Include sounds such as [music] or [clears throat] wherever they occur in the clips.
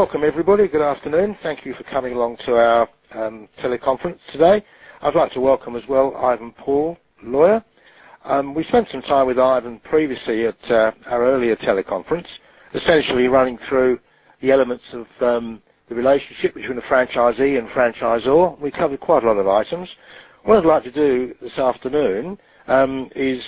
Welcome, everybody. Good afternoon. Thank you for coming along to our um, teleconference today. I'd like to welcome as well Ivan Paul, lawyer. Um, we spent some time with Ivan previously at uh, our earlier teleconference, essentially running through the elements of um, the relationship between the franchisee and franchisor. We covered quite a lot of items. What I'd like to do this afternoon is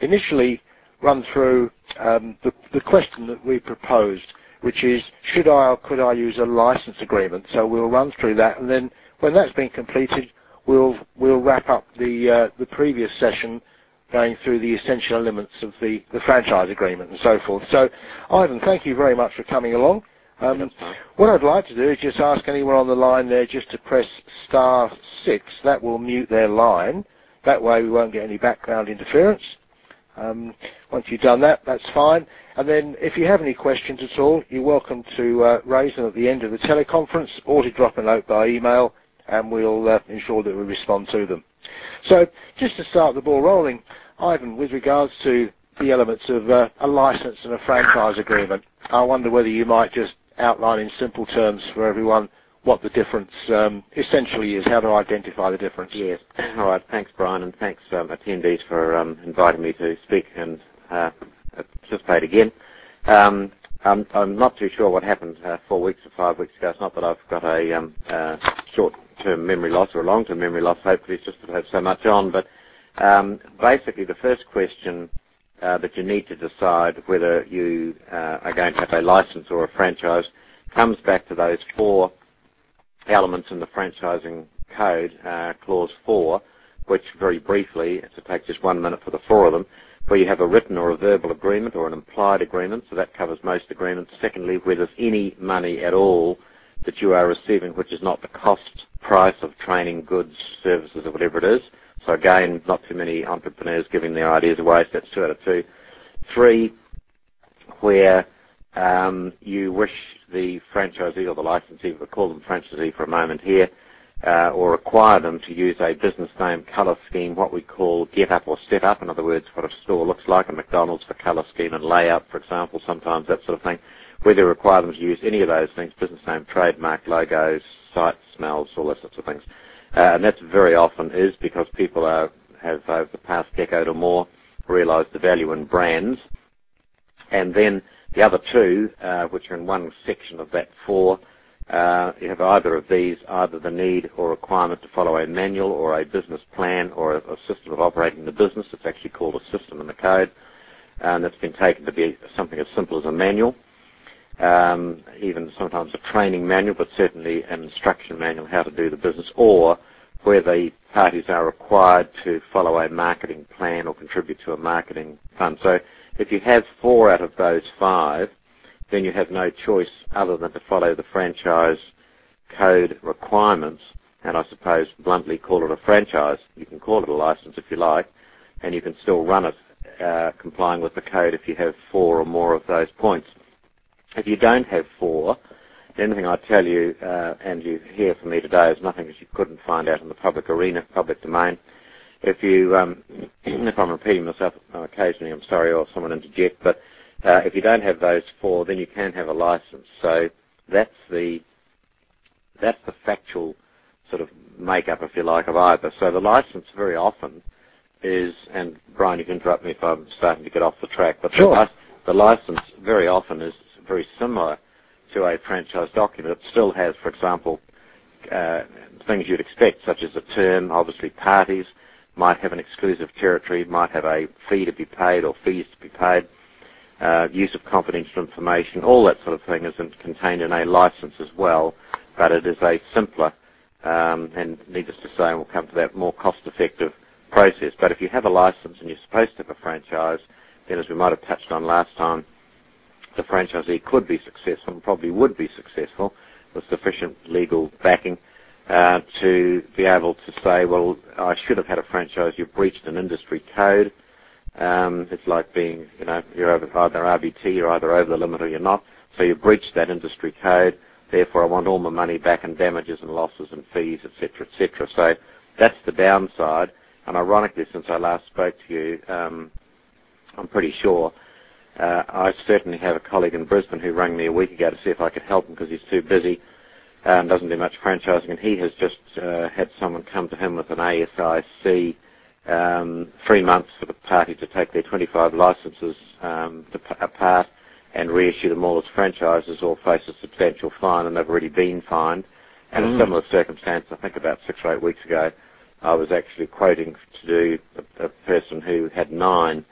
initially run through the question that we proposed, which is, should I or could I use a license agreement? So we'll run through that, and then when that's been completed, we'll we'll wrap up the uh, the previous session going through the essential elements of the the franchise agreement and so forth. So, Ivan, thank you very much for coming along. Um, fine. What I'd like to do is just ask anyone on the line there just to press star six. That will mute their line. That way, we won't get any background interference. Um, once you've done that, that's fine. And then if you have any questions at all, you're welcome to uh, raise them at the end of the teleconference or to drop a note by email, and we'll uh, ensure that we respond to them. So just to start the ball rolling, Ivan, with regards to the elements of uh, a license and a franchise agreement, I wonder whether you might just outline in simple terms for everyone what the difference um, essentially is, how to identify the difference. Yes. All right. Thanks, Brian, and thanks, um, attendees, for um, inviting me to speak and participate again. Um, I'm not too sure what happened uh, four weeks or five weeks ago. It's not that I've got a um, uh, short-term memory loss or a long-term memory loss. Hopefully, it's just that I have so much on. But um, basically, the first question uh, that you need to decide whether you are going to have a license or a franchise comes back to those four elements in the Franchising Code, Clause 4, which very briefly, to take just one minute for the four of them, where you have a written or a verbal agreement or an implied agreement. So that covers most agreements. Secondly, where there's any money at all that you are receiving, which is not the cost price of training, goods, services, or whatever it is. So again, not too many entrepreneurs giving their ideas away. So that's two out of two. Three, where um, you wish the franchisee or the licensee, we'll call them franchisee for a moment here, Uh, or require them to use a business name, color scheme, what we call get up or set up. In other words, what a store looks like, a McDonald's for color scheme and layout, for example, sometimes that sort of thing. Whether require them to use any of those things, business name, trademark, logos, site smells, all those sorts of things. Uh, and that very often is because people have, over the past decade or more, realized the value in brands. And then the other two, uh, which are in one section of that four, Uh, you have either of these, either the need or requirement to follow a manual or a business plan or a system of operating the business. It's actually called a system in the code. And that's been taken to be something as simple as a manual. Um, even sometimes a training manual, but certainly an instruction manual how to do the business, or where the parties are required to follow a marketing plan or contribute to a marketing fund. So if you have four out of those five, then you have no choice other than to follow the Franchise Code requirements, and I suppose bluntly call it a franchise. You can call it a license if you like, and you can still run it complying with the code if you have four or more of those points. If you don't have four, anything I tell you, and you hear from me today, is nothing that you couldn't find out in the public arena, public domain. If you, um, [clears throat] if I'm repeating myself occasionally, I'm sorry, or someone interject, but Uh, if you don't have those four, then you can have a license. So that's the that's the factual sort of makeup, if you like, of either. So the license very often is, and Brian, you can interrupt me if I'm starting to get off the track. Sure. The license very often is very similar to a franchise document. It still has, for example, uh, things you'd expect, such as a term. Obviously, parties might have an exclusive territory, might have a fee to be paid or fees to be paid, Uh, use of confidential information. All that sort of thing isn't contained in a license as well, but it is a simpler, um, and needless to say, we'll come to that, more cost-effective process. But if you have a license and you're supposed to have a franchise, then as we might have touched on last time, the franchisee could be successful and probably would be successful with sufficient legal backing, uh, to be able to say, "Well, I should have had a franchise. You've breached an industry code." It's like being, you know, you're either RBT, you're either over the limit or you're not. So You've breached that industry code, therefore, I want all my money back in damages and losses and fees, et cetera. That's the downside. And ironically, since I last spoke to you, I'm pretty sure Uh, I certainly have a colleague in Brisbane who rang me a week ago to see if I could help him because he's too busy and doesn't do much franchising, and he has just uh, had someone come to him with an ASIC um, three months for the party to take their 25 licenses um, to, apart and reissue them all as franchises or face a substantial fine, and they've already been fined. And mm. a similar circumstance, I think about six or eight weeks ago, I was actually quoting to do a, a person who had nine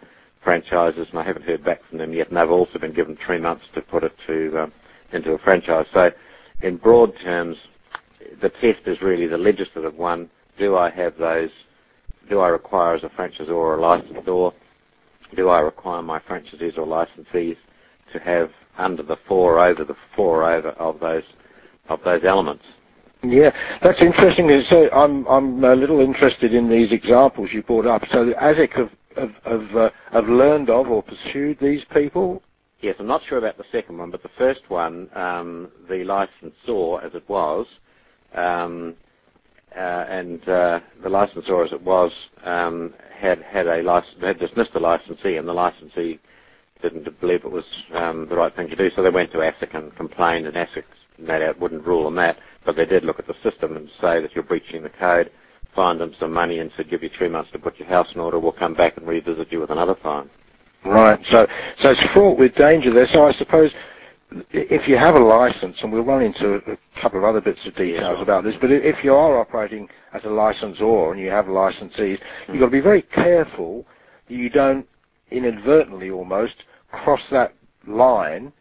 franchises, and I haven't heard back from them yet, and they've also been given three months to put it to um, into a franchise. So, in broad terms, the test is really the legislative one. Do I have those? Do I require as a franchisor or a licensor? Do I require my franchisees or licensees to have under the four over the four over of those of those elements? Yeah, that's interesting. So I'm I'm a little interested in these examples you brought up. So ASIC have have have, uh, have learned of or pursued these people. Yes, I'm not sure about the second one, but the first one, um, the licensor, as it was, um, and uh, the licensor, as it was, um, had had a license, had dismissed the licensee, and the licensee didn't believe it was um, the right thing to do, so they went to ASIC and complained, and ASIC no doubt wouldn't rule on that, but they did look at the system and say that you're breaching the code, fined them some money and said give you three months to put your house in order, we'll come back and revisit you with another fine. Right, so so it's fraught with danger there. So I suppose if you have a license, and we'll run into a couple of other bits of details about this, but if you are operating as a licensor and you have licensees, mm. you've got to be very careful that you don't inadvertently almost cross that line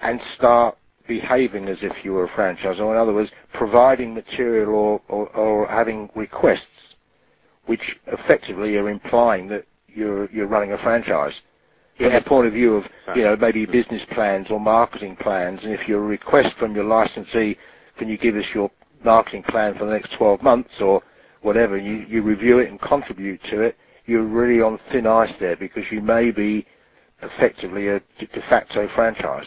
and start behaving as if you were a franchisor. In other words, providing material or, or, or having requests which effectively are implying that you're, you're running a franchise from the point of view of, you know, maybe business plans or marketing plans, and if your request from your licensee, can you give us your marketing plan for the next 12 months or whatever, you, you review it and contribute to it, you're really on thin ice there because you may be effectively a de facto franchise.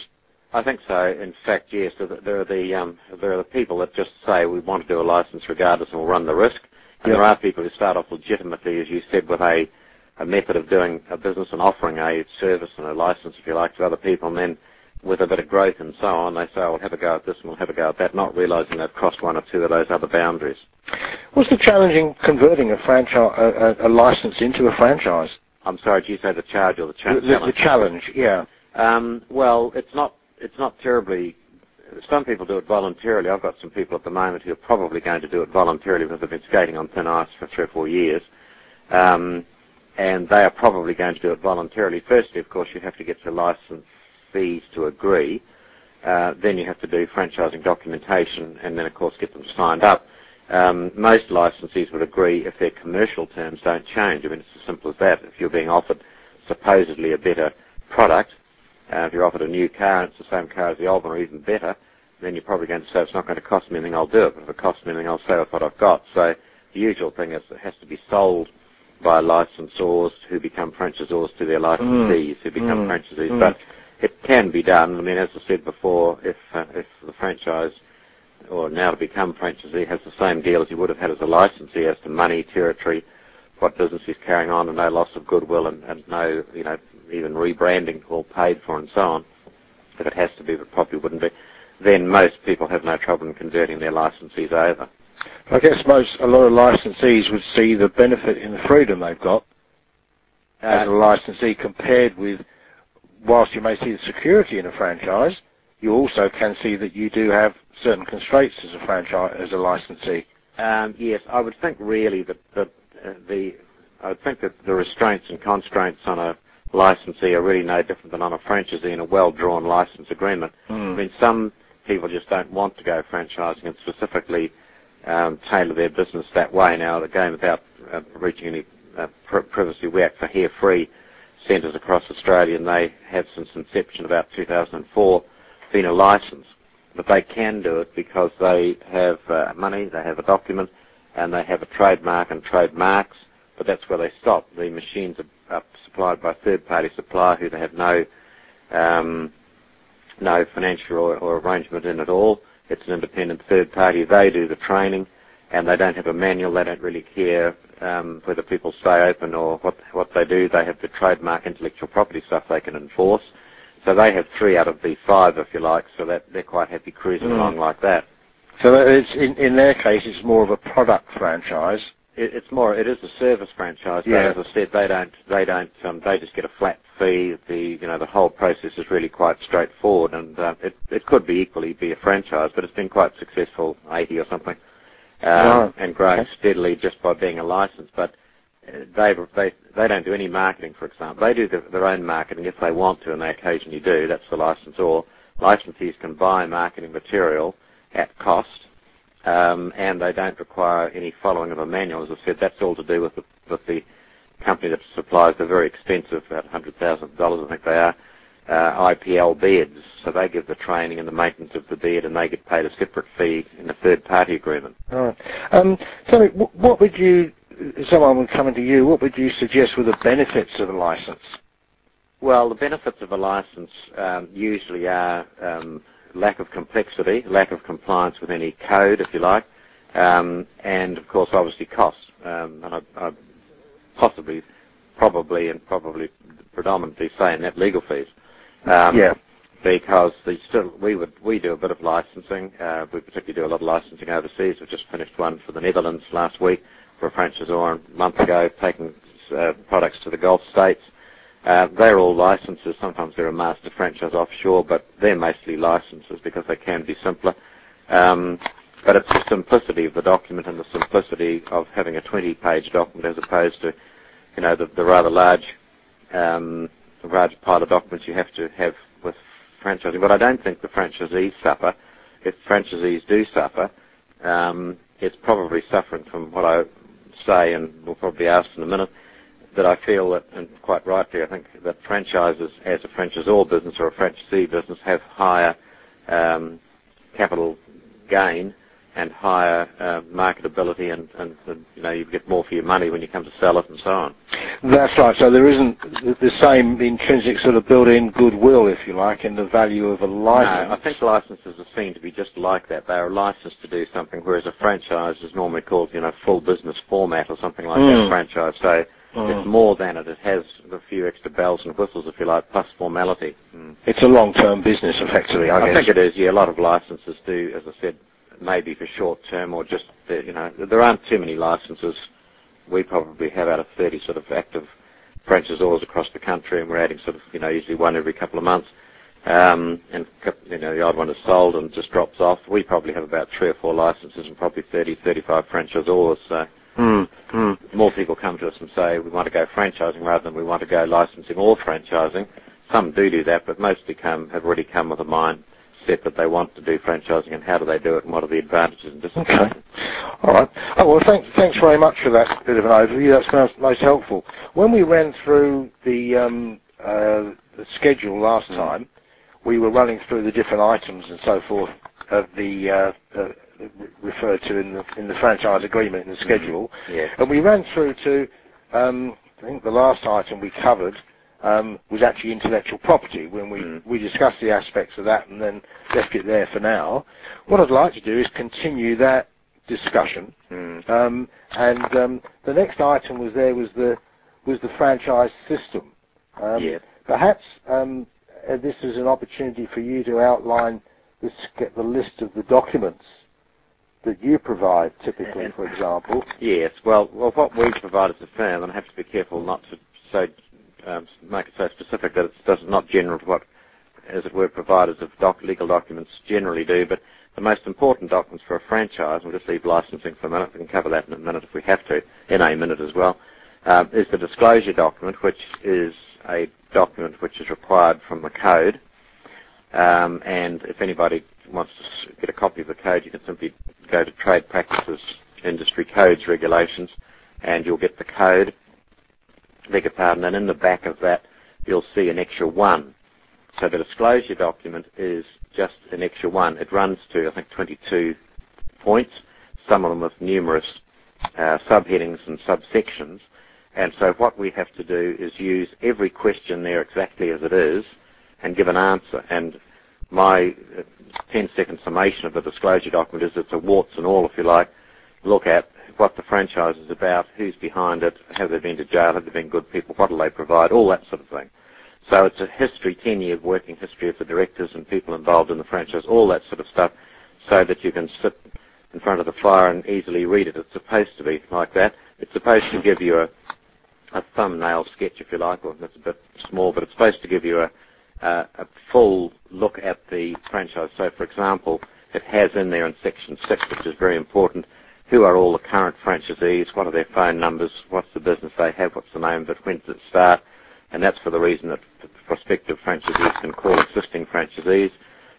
I think so. In fact, yes. There are the um, there are the people that just say we want to do a license regardless and we'll run the risk. And yep. there are people who start off legitimately, as you said, with a a method of doing a business and offering a service and a license, if you like, to other people, and then with a bit of growth and so on, they say, oh, we'll have a go at this and we'll have a go at that, not realizing they've crossed one or two of those other boundaries. What's the challenge in converting a franchise, a, a, license into a franchise? I'm sorry, did you say the charge or the, cha- the, the challenge? The challenge, yeah. Um, well, it's not, it's not terribly some people do it voluntarily. I've got some people at the moment who are probably going to do it voluntarily because they've been skating on thin ice for three or four years. Um, and they are probably going to do it voluntarily. Firstly, of course, you have to get your licensees to agree. Uh, then you have to do franchising documentation, and then, of course, get them signed up. Um, most licensees would agree if their commercial terms don't change. I mean, it's as simple as that. If you're being offered supposedly a better product, uh, if you're offered a new car and it's the same car as the old one or even better, then you're probably going to say it's not going to cost me anything, I'll do it. But if it costs me anything, I'll stay with what I've got. So the usual thing is it has to be sold by licensors who become franchisors to their licensees mm. who become mm. franchisees. Mm. But it can be done. I mean, as I said before, if uh, if the franchise or now to become franchisee has the same deal as he would have had as a licensee as to money, territory, what business he's carrying on, and no loss of goodwill, and, and no, you know, even rebranding all paid for, and so on. If it has to be, but probably wouldn't be. Then most people have no trouble in converting their licensees over. I guess most a lot of licensees would see the benefit in the freedom they've got uh, as a licensee compared with, whilst you may see the security in a franchise, you also can see that you do have certain constraints as a franchise as a licensee. Um, yes, I would think really that, that uh, the I would think that the restraints and constraints on a licensee are really no different than on a franchisee in a well-drawn license agreement. Mm. I mean, some people just don't want to go franchising, and specifically um, tailor their business that way. Now, again, without uh, reaching any uh, privacy, act for hair-free centres across Australia, and they have since inception about 2004 been a licence. But they can do it because they have uh, money, they have a document, and they have a trademark and trademarks. But that's where they stop. The machines are, are supplied by third-party supplier who they have no um, no financial or, or arrangement in at all. It's an independent third party. They do the training, and they don't have a manual. They don't really care um, whether people stay open or what what they do. They have the trademark intellectual property stuff they can enforce. So they have three out of the five, if you like, so that they're quite happy cruising Mm. along like that. So it's in, in their case, it's more of a product franchise. It, it's more, it is a service franchise, Yeah. but as I said, they don't, they don't, um, they just get a flat fee. The, you know, the whole process is really quite straightforward, and uh, it, it could be equally be a franchise, but it's been quite successful, 80 or something, um, Right. and growing Okay. steadily just by being a license. But uh, they, they, they don't do any marketing, for example. They do their, their own marketing if they want to, and they occasionally do. That's the license. licensor. Licensees can buy marketing material at cost and they don't require any following of a manual. As I said, that's all to do with the, with the company that supplies the very expensive, about $100,000 I think they are, uh, IPL beds. So they give the training and the maintenance of the bed and they get paid a separate fee in a third party agreement. Right. Um, tell me, what would you, someone would come into you, what would you suggest were the benefits of a license? Well, the benefits of a license um, usually are um, lack of complexity, lack of compliance with any code, if you like, um, and of course, obviously, cost. Um, and I, I possibly, probably, and probably predominantly saying that legal fees. Um, Yeah. Because they still, we would we do a bit of licensing. Uh, we particularly do a lot of licensing overseas. We just finished one for the Netherlands last week for a franchisor a month ago, taking uh, products to the Gulf states. Uh, they're all licenses. Sometimes they're a master franchise offshore, but they're mostly licenses because they can be simpler. Um, but it's the simplicity of the document and the simplicity of having a 20-page document as opposed to, you know, the, the rather large, um, large pile of documents you have to have with franchising. But I don't think the franchisees suffer. If franchisees do suffer, um, it's probably suffering from what I say, and we'll probably ask in a minute, that I feel that, and quite rightly, I think that franchises as a franchisor business or a franchisee business have higher um, capital gain and higher uh, marketability, and, you know you get more for your money when you come to sell it and so on. That's right. So there isn't the- same intrinsic sort of built-in goodwill, if you like, in the value of a license. No, I think licenses are seen to be just like that. They are licensed to do something, whereas a franchise is normally called, you know, full business format or something like Mm. that. Franchise, so. It's more than it. It has a few extra bells and whistles, if you like, plus formality. Mm. It's a long-term business, effectively, I, I guess. think it is. Yeah, a lot of licenses do, as I said, maybe for short term or just uh, you know there aren't too many licenses. We probably have out of 30 sort of active franchisors across the country, and we're adding sort of you know usually one every couple of months. Um, and you know the odd one is sold and just drops off. We probably have about three or four licenses and probably 30, 35 franchisors. So Mm, mm. more people come to us and say we want to go franchising rather than we want to go licensing or franchising. Some do do that, but mostly come have already come with a mind set that they want to do franchising and how do they do it and what are the advantages and disadvantages. Okay. All right. Oh, well, thanks, thanks very much for that bit of an overview. That's most, most helpful. When we ran through the, um, uh, the schedule last Mm. time, we were running through the different items and so forth of the uh, uh, referred to in the in the franchise agreement in the schedule, Yeah. and we ran through to um, I think the last item we covered um, was actually intellectual property when we, Mm. we discussed the aspects of that and then left it there for now. What I'd like to do is continue that discussion. Mm. Um, and um, the next item was there was the was the franchise system. Um, Yeah. Perhaps um, uh, this is an opportunity for you to outline the, the list of the documents that you provide, typically, for example. Yes. Well, well, what we provide as a firm, and I have to be careful not to so um, make it so specific that it does not general to what, as it were, providers of doc- legal documents generally do. But the most important documents for a franchise, we'll just leave licensing for a minute. We can cover that in a minute if we have to, in a minute as well. Um, is the disclosure document, which is a document which is required from the code. Um, and if anybody wants to get a copy of the code, you can simply go to Trade Practices Industry Codes Regulations, and you'll get the code. Beg your pardon. And in the back of that, you'll see an extra one. So the disclosure document is just an extra one. It runs to I think 22 points, some of them with numerous uh, subheadings and subsections. And so what we have to do is use every question there exactly as it is and give an answer. And my uh, 10 second summation of the disclosure document is it's a warts and all, if you like, look at what the franchise is about, who's behind it, have they been to jail, have they been good people, what do they provide, all that sort of thing. So it's a history, 10 year working history of the directors and people involved in the franchise, all that sort of stuff, so that you can sit in front of the fire and easily read it. It's supposed to be like that. It's supposed to give you a, a thumbnail sketch, if you like, or that's a bit small, but it's supposed to give you a, a, a full look at the franchise. So, for example, it has in there in section 6, which is very important, who are all the current franchisees, what are their phone numbers, what's the business they have, what's the name of it, when did it start, and that's for the reason that prospective franchisees can call existing franchisees.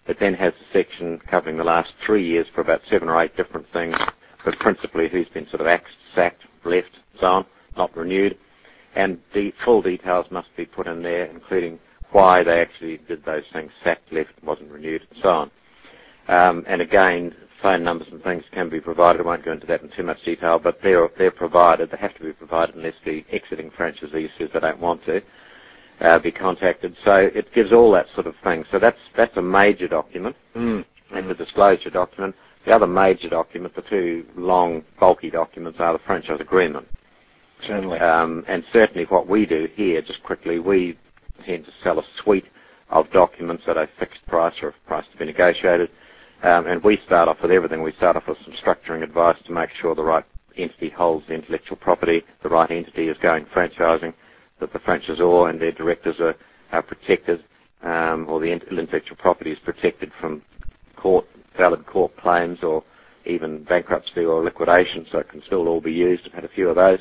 It then has a section covering the last three years for about seven or eight different things, but principally who's been sort of axed, sacked, left, so on, not renewed. And the full details must be put in there, including why they actually did those things, sacked, left, wasn't renewed, and so on. Um, and again, phone numbers and things can be provided. I won't go into that in too much detail, but they're, they're provided. They have to be provided unless the exiting franchisee says they don't want to uh, be contacted. So it gives all that sort of thing. So that's that's a major document. Mm. And the disclosure document. The other major document, the two long, bulky documents, are the franchise agreement. Certainly. Um, and certainly what we do here, just quickly, we tend to sell a suite of documents at a fixed price or a price to be negotiated. Um, and we start off with everything. We start off with some structuring advice to make sure the right entity holds the intellectual property, the right entity is going franchising, that the franchisor and their directors are, are protected, um, or the intellectual property is protected from court, valid court claims or even bankruptcy or liquidation, so it can still all be used. I've had a few of those.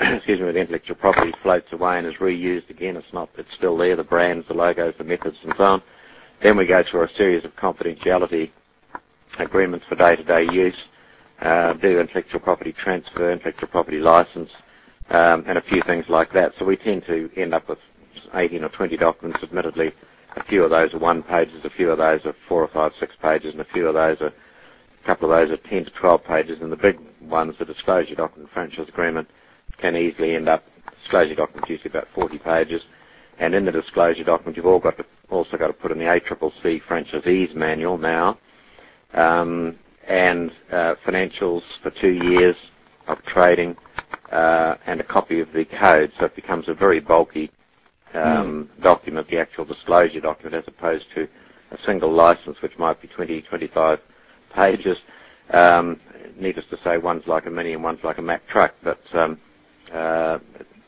Excuse me, the intellectual property floats away and is reused again. It's not, it's still there, the brands, the logos, the methods and so on. Then we go through a series of confidentiality agreements for day-to-day use, uh, do intellectual property transfer, intellectual property license, um, and a few things like that. So we tend to end up with 18 or 20 documents. Admittedly, a few of those are one pages, a few of those are four or five, six pages, and a few of those are, a couple of those are 10 to 12 pages. And the big ones, the disclosure document, franchise agreement, can easily end up, disclosure documents usually about 40 pages. And in the disclosure document, you've all got to, also got to put in the ACCC franchisees manual now, um, and uh, financials for two years of trading, uh, and a copy of the code. So it becomes a very bulky um, mm. document, the actual disclosure document, as opposed to a single license, which might be 20, 25 pages. Um, needless to say, one's like a Mini and one's like a Mack truck, but um, uh,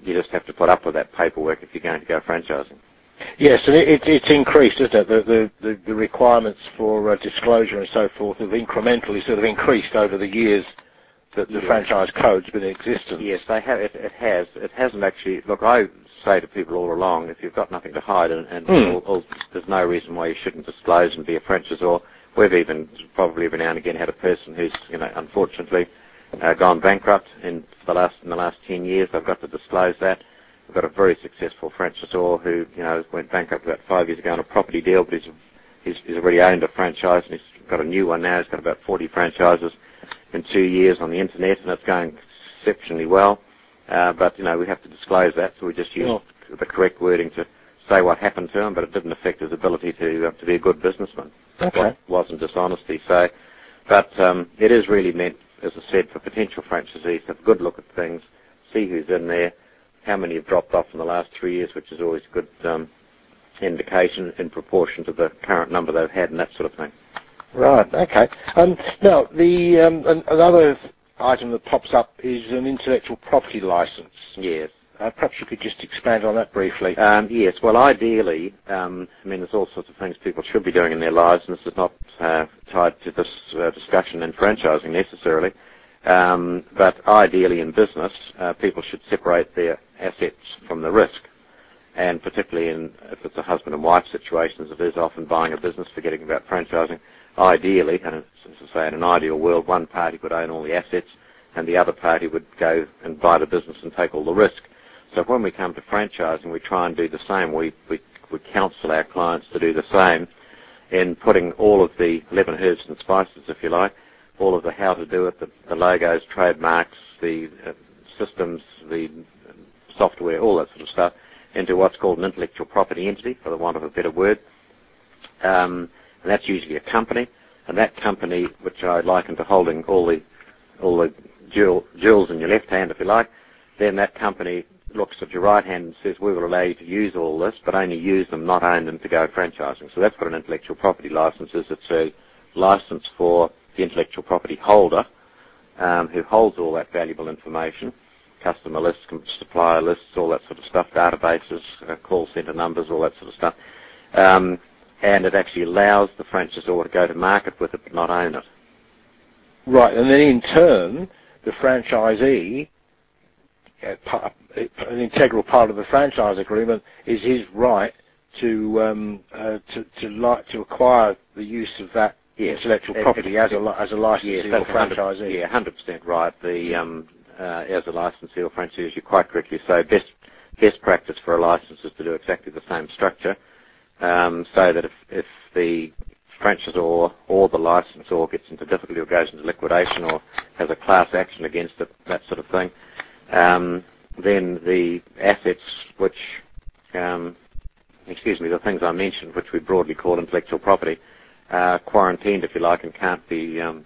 you just have to put up with that paperwork if you're going to go franchising. Yes, and it, it's increased, isn't it? The, the, the requirements for uh, disclosure and so forth have incrementally sort of increased over the years that the franchise code's been in existence. Yes, they have. It, it, has. It hasn't actually. Look, I say to people all along, if you've got nothing to hide, and, and mm. all, all, there's no reason why you shouldn't disclose and be a franchisor. We've even probably every now and again had a person who's, you know, unfortunately, gone bankrupt in the last in the last ten years. I've got to disclose that. We've got a very successful franchisor who, you know, went bankrupt about five years ago on a property deal, but he's he's, he's already owned a franchise and he's got a new one now. He's got about 40 franchises in two years on the internet, and it's going exceptionally well. Uh, but you know, we have to disclose that, so we just use sure. the correct wording to say what happened to him, but it didn't affect his ability to uh, to be a good businessman. Okay. It wasn't dishonesty. So, but um, it is really meant, as I said, for potential franchisees have a good look at things, see who's in there, how many have dropped off in the last three years, which is always a good um, indication in proportion to the current number they've had and that sort of thing. Right. Okay. Um, now, the um, another item that pops up is an intellectual property license. Yes. Uh, perhaps you could just expand on that briefly. Um, yes. Well, ideally, um, I mean, there's all sorts of things people should be doing in their lives, and this is not uh, tied to this uh, discussion in franchising necessarily. Um, but ideally, in business, uh, people should separate their assets from the risk and particularly in if it's a husband and wife situation, as it is often buying a business, forgetting about franchising, ideally, and as I say, in an ideal world, one party would own all the assets and the other party would go and buy the business and take all the risk. So when we come to franchising, we try and do the same. We, we, we counsel our clients to do the same in putting all of the 11 herbs and spices, if you like, all of the how to do it, the, the logos, trademarks, the uh, systems, the software, all that sort of stuff, into what's called an intellectual property entity, for the want of a better word. Um, and that's usually a company. And that company, which I liken to holding all the all the jewel, jewels in your left hand, if you like, then that company looks at your right hand and says, we will allow you to use all this, but only use them, not own them to go franchising. So that's what an intellectual property license is. It's a license for the intellectual property holder um, who holds all that valuable information, customer lists, supplier lists, all that sort of stuff, databases, uh, call center numbers, all that sort of stuff. Um, and it actually allows the franchisor to go to market with it but not own it. Right, and then in turn, the franchisee, an integral part of the franchise agreement is his right to um, uh, to to, like, to acquire the use of that yes. intellectual property as a as a licensee yes, or franchisee. Yeah, hundred percent right. The um, uh, as a licensee or franchisee, you quite correctly say, best best practice for a license is to do exactly the same structure, um, so that if if the franchisor or the licensor gets into difficulty or goes into liquidation or has a class action against it, that sort of thing, um, then the assets which, um, excuse me, the things I mentioned, which we broadly call intellectual property, are quarantined, if you like, and can't be um,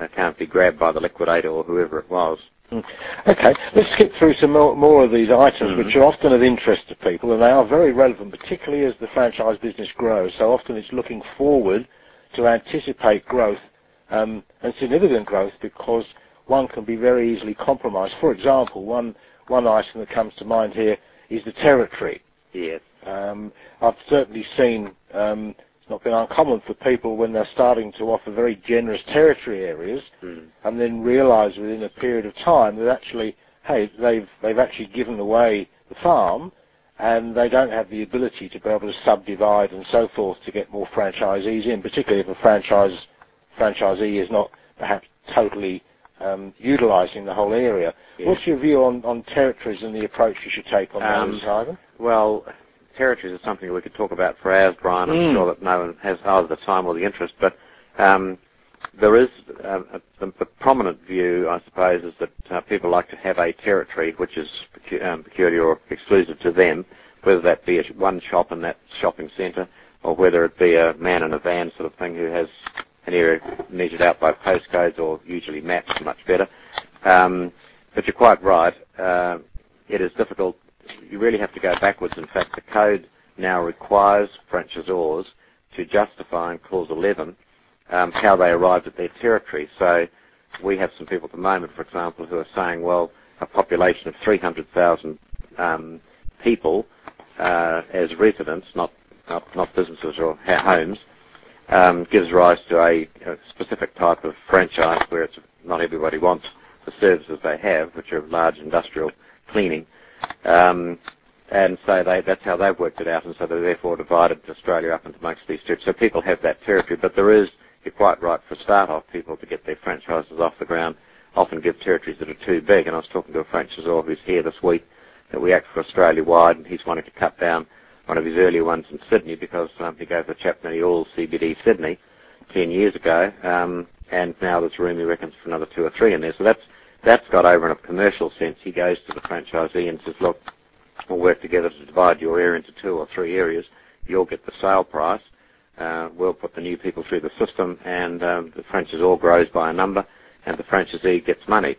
uh, can't be grabbed by the liquidator or whoever it was. Hmm. Okay, let's skip through some more, more of these items, mm-hmm. which are often of interest to people, and they are very relevant, particularly as the franchise business grows. So often it's looking forward to anticipate growth um, and significant growth because one can be very easily compromised. For example, one one item that comes to mind here is the territory. Yes. Um, I've certainly seen um, it's not been uncommon for people when they're starting to offer very generous territory areas mm. and then realise within a period of time that actually, hey, they've, they've actually given away the farm and they don't have the ability to be able to subdivide and so forth to get more franchisees in, particularly if a franchise franchisee is not perhaps totally um, utilising the whole area. Yes. What's your view on, on territories and the approach you should take on um, those, Ivan? Well, territories is something we could talk about for hours, Brian. I'm mm. sure that no one has either the time or the interest, but um, there is uh, a, a, prominent view, I suppose, is that uh, people like to have a territory which is pecu- um, peculiar or exclusive to them, whether that be one shop in that shopping centre or whether it be a man in a van sort of thing who has an area measured out by postcodes or usually maps much better. Um, but you're quite right. Uh, it is difficult you really have to go backwards. In fact, the code now requires franchisors to justify in Clause 11 um, how they arrived at their territory. So we have some people at the moment, for example, who are saying, well, a population of 300,000 um, people uh, as residents, not, not, not businesses or homes, um, gives rise to a, a, specific type of franchise where it's not everybody wants the services they have, which are large industrial cleaning. Um, and so they, that's how they've worked it out, and so they therefore divided Australia up into amongst these territories. So people have that territory, but there is, you're quite right, for start-off people to get their franchises off the ground, often give territories that are too big. And I was talking to a franchisor who's here this week that we act for Australia-wide, and he's wanting to cut down one of his earlier ones in Sydney because um, he gave the chap nearly all CBD Sydney 10 years ago, um, and now there's room, he reckons, for another two or three in there. So that's that's got over in a commercial sense. He goes to the franchisee and says, look, we'll work together to divide your area into two or three areas. You'll get the sale price. Uh, we'll put the new people through the system, and um, the franchisor grows by a number, and the franchisee gets money.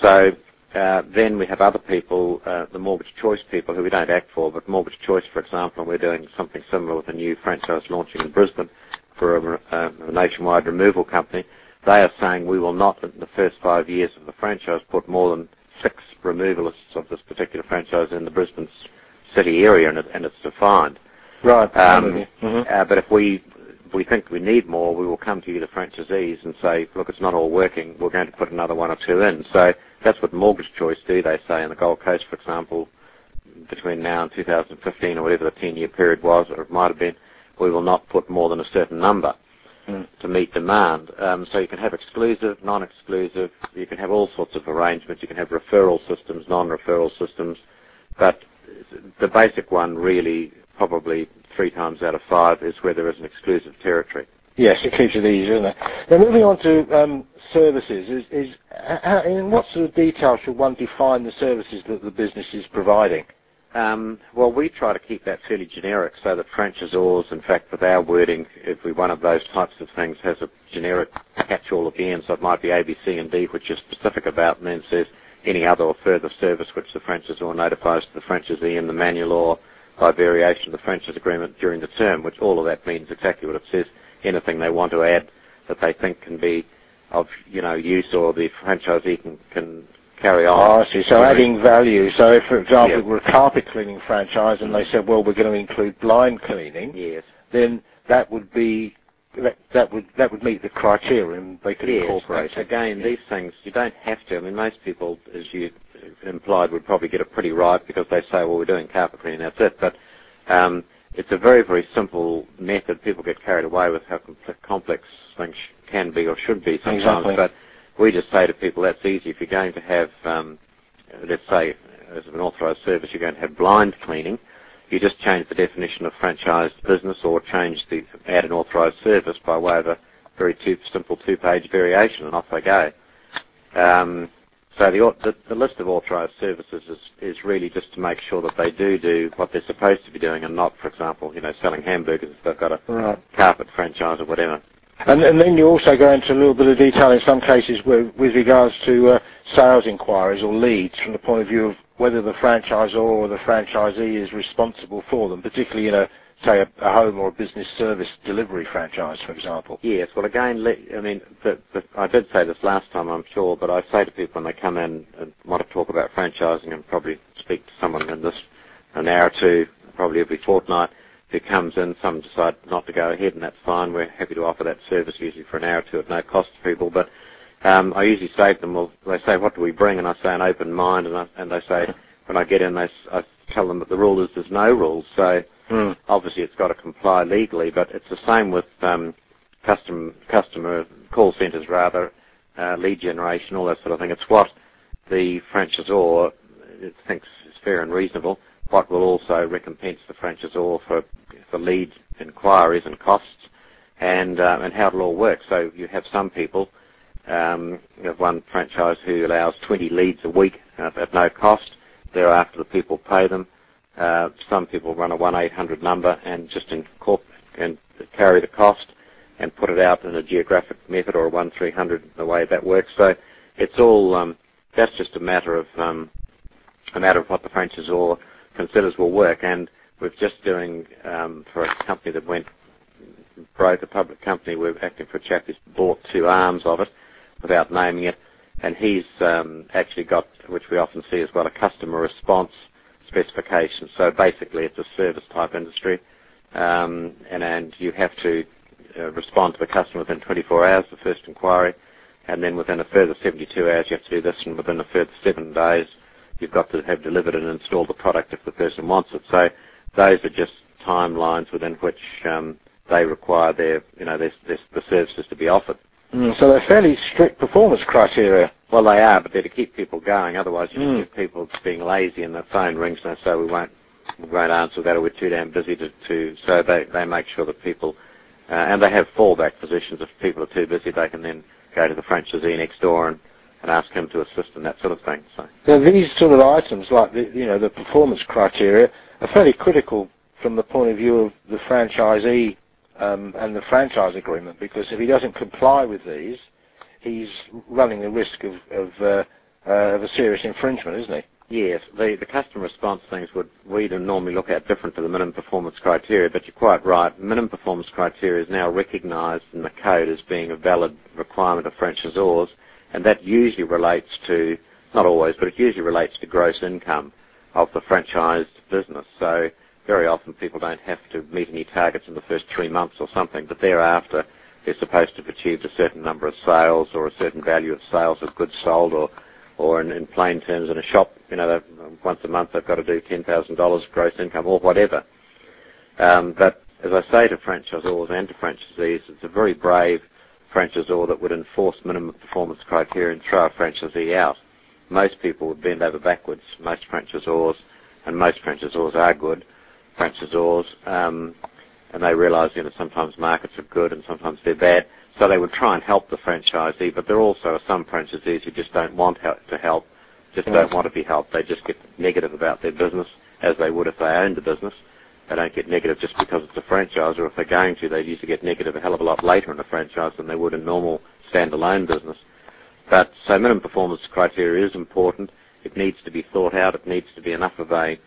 So then we have other people, uh, the mortgage choice people, who we don't act for, but mortgage choice, for example, and we're doing something similar with a new franchise launching in Brisbane for a, a, a nationwide removal company. They are saying we will not, in the first five years of the franchise, put more than six removalists of this particular franchise in the Brisbane city area, and, it, and it's defined. Right. Um, mm-hmm. uh, but if we if we think we need more, we will come to you, the franchisees, and say, look, it's not all working. We're going to put another one or two in. So that's what Mortgage Choice do. They say in the Gold Coast, for example, between now and 2015 or whatever the 10-year period was, or it might have been, we will not put more than a certain number mm. to meet demand. Um, so you can have exclusive, non-exclusive. You can have all sorts of arrangements. You can have referral systems, non-referral systems. But the basic one, really, probably three times out of five, is where there is an exclusive territory. Yes, it keeps it easy, doesn't it? Now, moving on to um, services, is, is how, in what sort of detail should one define the services that the business is providing? Um, well, we try to keep that fairly generic so that franchisors, in fact, with our wording, every one of those types of things has a generic catch-all at the end, so it might be A, B, C, and D, which is specific about, and then says, any other or further service which the franchisor notifies to the franchisee in the manual or by variation of the franchise agreement during the term, which all of that means exactly what it says. Anything they want to add that they think can be of you know use or the franchisee can, can carry on. Oh, I see. So adding value. So if, for example, yeah. we're a carpet cleaning franchise and they said, well, we're going to include blind cleaning, yes. then that would be that, that would that would meet the criterion they could yes. incorporate. Again, yeah. these things you don't have to. I mean, most people, as you implied, would probably get it pretty right because they say, well, we're doing carpet cleaning, that's it. But um, it's a very, very simple method. People get carried away with how complex things can be or should be sometimes. Exactly. But we just say to people, that's easy. If you're going to have, um, let's say, as an authorised service, you're going to have blind cleaning, you just change the definition of franchised business or change the add an authorised service by way of a very two, simple two-page variation, and off they go. Um, so the, the, the, list of authorised services is, is really just to make sure that they do do what they're supposed to be doing, and not, for example, you know, selling hamburgers if they've got a right. carpet franchise or whatever. And, and, then you also go into a little bit of detail in some cases with, with regards to uh, sales inquiries or leads from the point of view of whether the franchisor or the franchisee is responsible for them, particularly in a say a, a home or a business service delivery franchise, for example. Yes. Well, again, I mean, I did say this last time, I'm sure, but I say to people when they come in and want to talk about franchising and probably speak to someone in this an hour or two, probably every fortnight, who comes in, some decide not to go ahead, and that's fine. We're happy to offer that service usually for an hour or two at no cost to people. But um, I usually say to them, well, they say, what do we bring? And I say an open mind, and, I, and they say, when I get in, they, I tell them that the rule is there's no rules. So mm. obviously it's got to comply legally, but it's the same with um, custom, customer call centres, rather, uh, lead generation, all that sort of thing. It's what the franchisor thinks is fair and reasonable what will also recompense the franchisor for, for lead inquiries and costs and, uh, and how it'll all work. So you have some people, um, you have one franchise who allows 20 leads a week uh, at no cost. Thereafter the people pay them. Uh, some people run a 1-800 number and just incorporate and carry the cost and put it out in a geographic method or a 1-300 the way that works. So it's all, um, that's just a matter of, um, a matter of what the franchisor considers will work. And we're just doing um, for a company that went broke, a public company. We're acting for a chap who's bought two arms of it without naming it, and he's um, actually got, which we often see as well, a customer response specification. So basically, it's a service type industry, um, and you have to uh, respond to the customer within 24 hours, the first inquiry, and then within a further 72 hours you have to do this, and within a further seven days you've got to have delivered and installed the product if the person wants it. So those are just timelines within which um, they require their, you know, their, their, the services to be offered. Mm, so they're fairly strict performance criteria. Well, they are, but they're to keep people going. Otherwise, you mm. get people being lazy and the phone rings and they say we won't, we won't answer that or we're too damn busy to. to so they, they make sure that people, uh, and they have fallback positions. If people are too busy, they can then go to the franchisee next door and and ask him to assist in that sort of thing. So now, these sort of items, like the, you know the performance criteria, are fairly critical from the point of view of the franchisee um, and the franchise agreement, because if he doesn't comply with these, he's running the risk of of, uh, uh, of a serious infringement, isn't he? Yes, the, the customer response things would we'd normally look at different to the minimum performance criteria, but you're quite right. Minimum performance criteria is now recognised in the code as being a valid requirement of franchisors and that usually relates to, not always, but it usually relates to gross income of the franchised business. So very often people don't have to meet any targets in the first three months or something, but thereafter they're supposed to have achieved a certain number of sales or a certain value of sales of goods sold or or in, in plain terms in a shop, you know, once a month they've got to do $10,000 gross income or whatever. Um, but as I say to franchisors and to franchisees, it's a very brave franchisor that would enforce minimum performance criteria and throw a franchisee out. Most people would bend over backwards. Most franchisors, and most franchisors are good franchisors, um, and they realise you know sometimes markets are good and sometimes they're bad. So they would try and help the franchisee, but there also are some franchisees who just don't want help to help, just don't want to be helped. They just get negative about their business as they would if they owned a business. They don't get negative just because it's a franchise, or if they're going to, they'd usually get negative a hell of a lot later in a franchise than they would in normal standalone business. But so minimum performance criteria is important. It needs to be thought out. It needs to be enough of a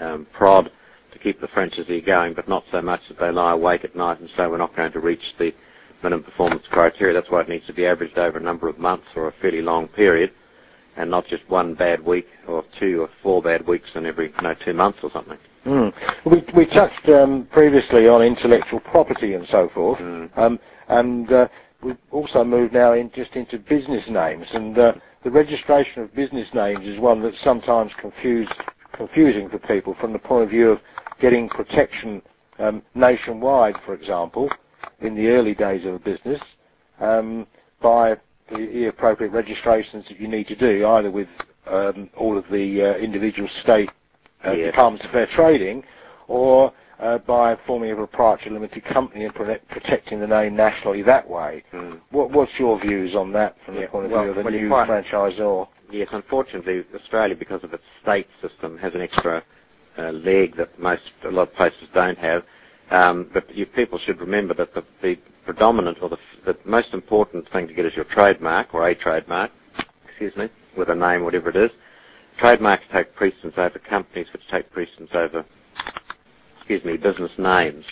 um, prod to keep the franchisee going, but not so much that they lie awake at night and say we're not going to reach the minimum performance criteria. That's why it needs to be averaged over a number of months or a fairly long period, and not just one bad week or two or four bad weeks in every you know, two months or something. Mm. We, we touched um, previously on intellectual property and so forth, Mm. um, and uh, we've also moved now in just into business names, and uh, the registration of business names is one that's sometimes confused, confusing for people from the point of view of getting protection um, nationwide, for example, in the early days of a business, um, by the, the appropriate registrations that you need to do, either with um, all of the uh, individual state uh, Yes. departments of fair trading, or uh, by forming a proprietary limited company and protect, protecting the name nationally that way. Mm. What, what's your views on that from Yeah, the point of well, view of a well, new franchisor? Yes, unfortunately, Australia, because of its state system, has an extra leg that most a lot of places don't have. Um, but you, people should remember that the, the predominant or the, the most important thing to get is your trademark or a trademark, excuse me, with a name, whatever it is. Trademarks take precedence over companies, which take precedence over, excuse me, business names.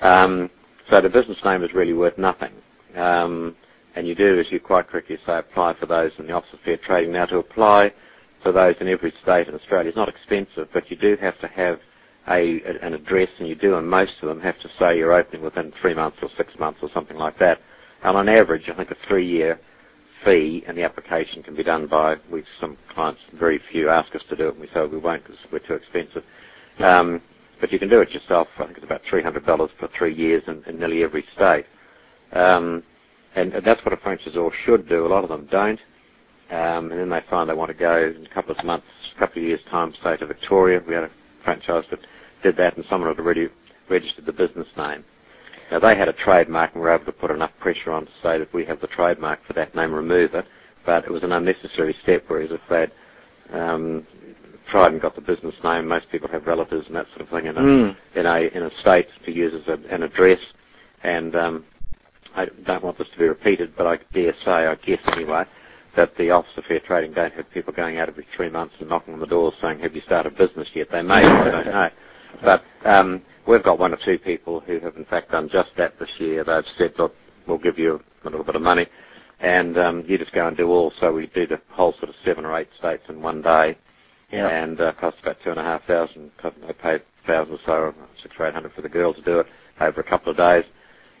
Um, so the business name is really worth nothing. Um, and you do, as you quite correctly say, apply for those in the Office of Fair Trading. Now, to apply for those in every state in Australia is not expensive, but you do have to have a, an address, and you do, and most of them have to say you're opening within three months or six months or something like that. And on average, I think a three-year fee and the application can be done by, we some clients, very few ask us to do it, and we say we won't because we're too expensive. Um, but you can do it yourself. I think it's about $300 for three years in, in nearly every state. Um, and, and that's what a franchisor should do. A lot of them don't. Um, and then they find they want to go in a couple of months, a couple of years' time, say to Victoria. We had a franchise that did that, and someone had already registered the business name. Now they had a trademark, and we were able to put enough pressure on to say that we have the trademark for that name, remove it. But it was an unnecessary step, whereas if they'd um, tried and got the business name, most people have relatives and that sort of thing in a Mm. in a in a state to use as a, an address. And um, I don't want this to be repeated, but I dare say, I guess anyway, that the Office of Fair Trading don't have people going out every three months and knocking on the doors saying, "Have you started business yet?" They may, I don't know. But um, we've got one or two people who have in fact done just that this year. They've said, "Look, we'll give you a little bit of money." And um, you just go and do all. So we do the whole sort of seven or eight states in one day Yeah. and uh, cost about two and a half thousand. They paid thousand or so, six or eight hundred for the girl to do it over a couple of days,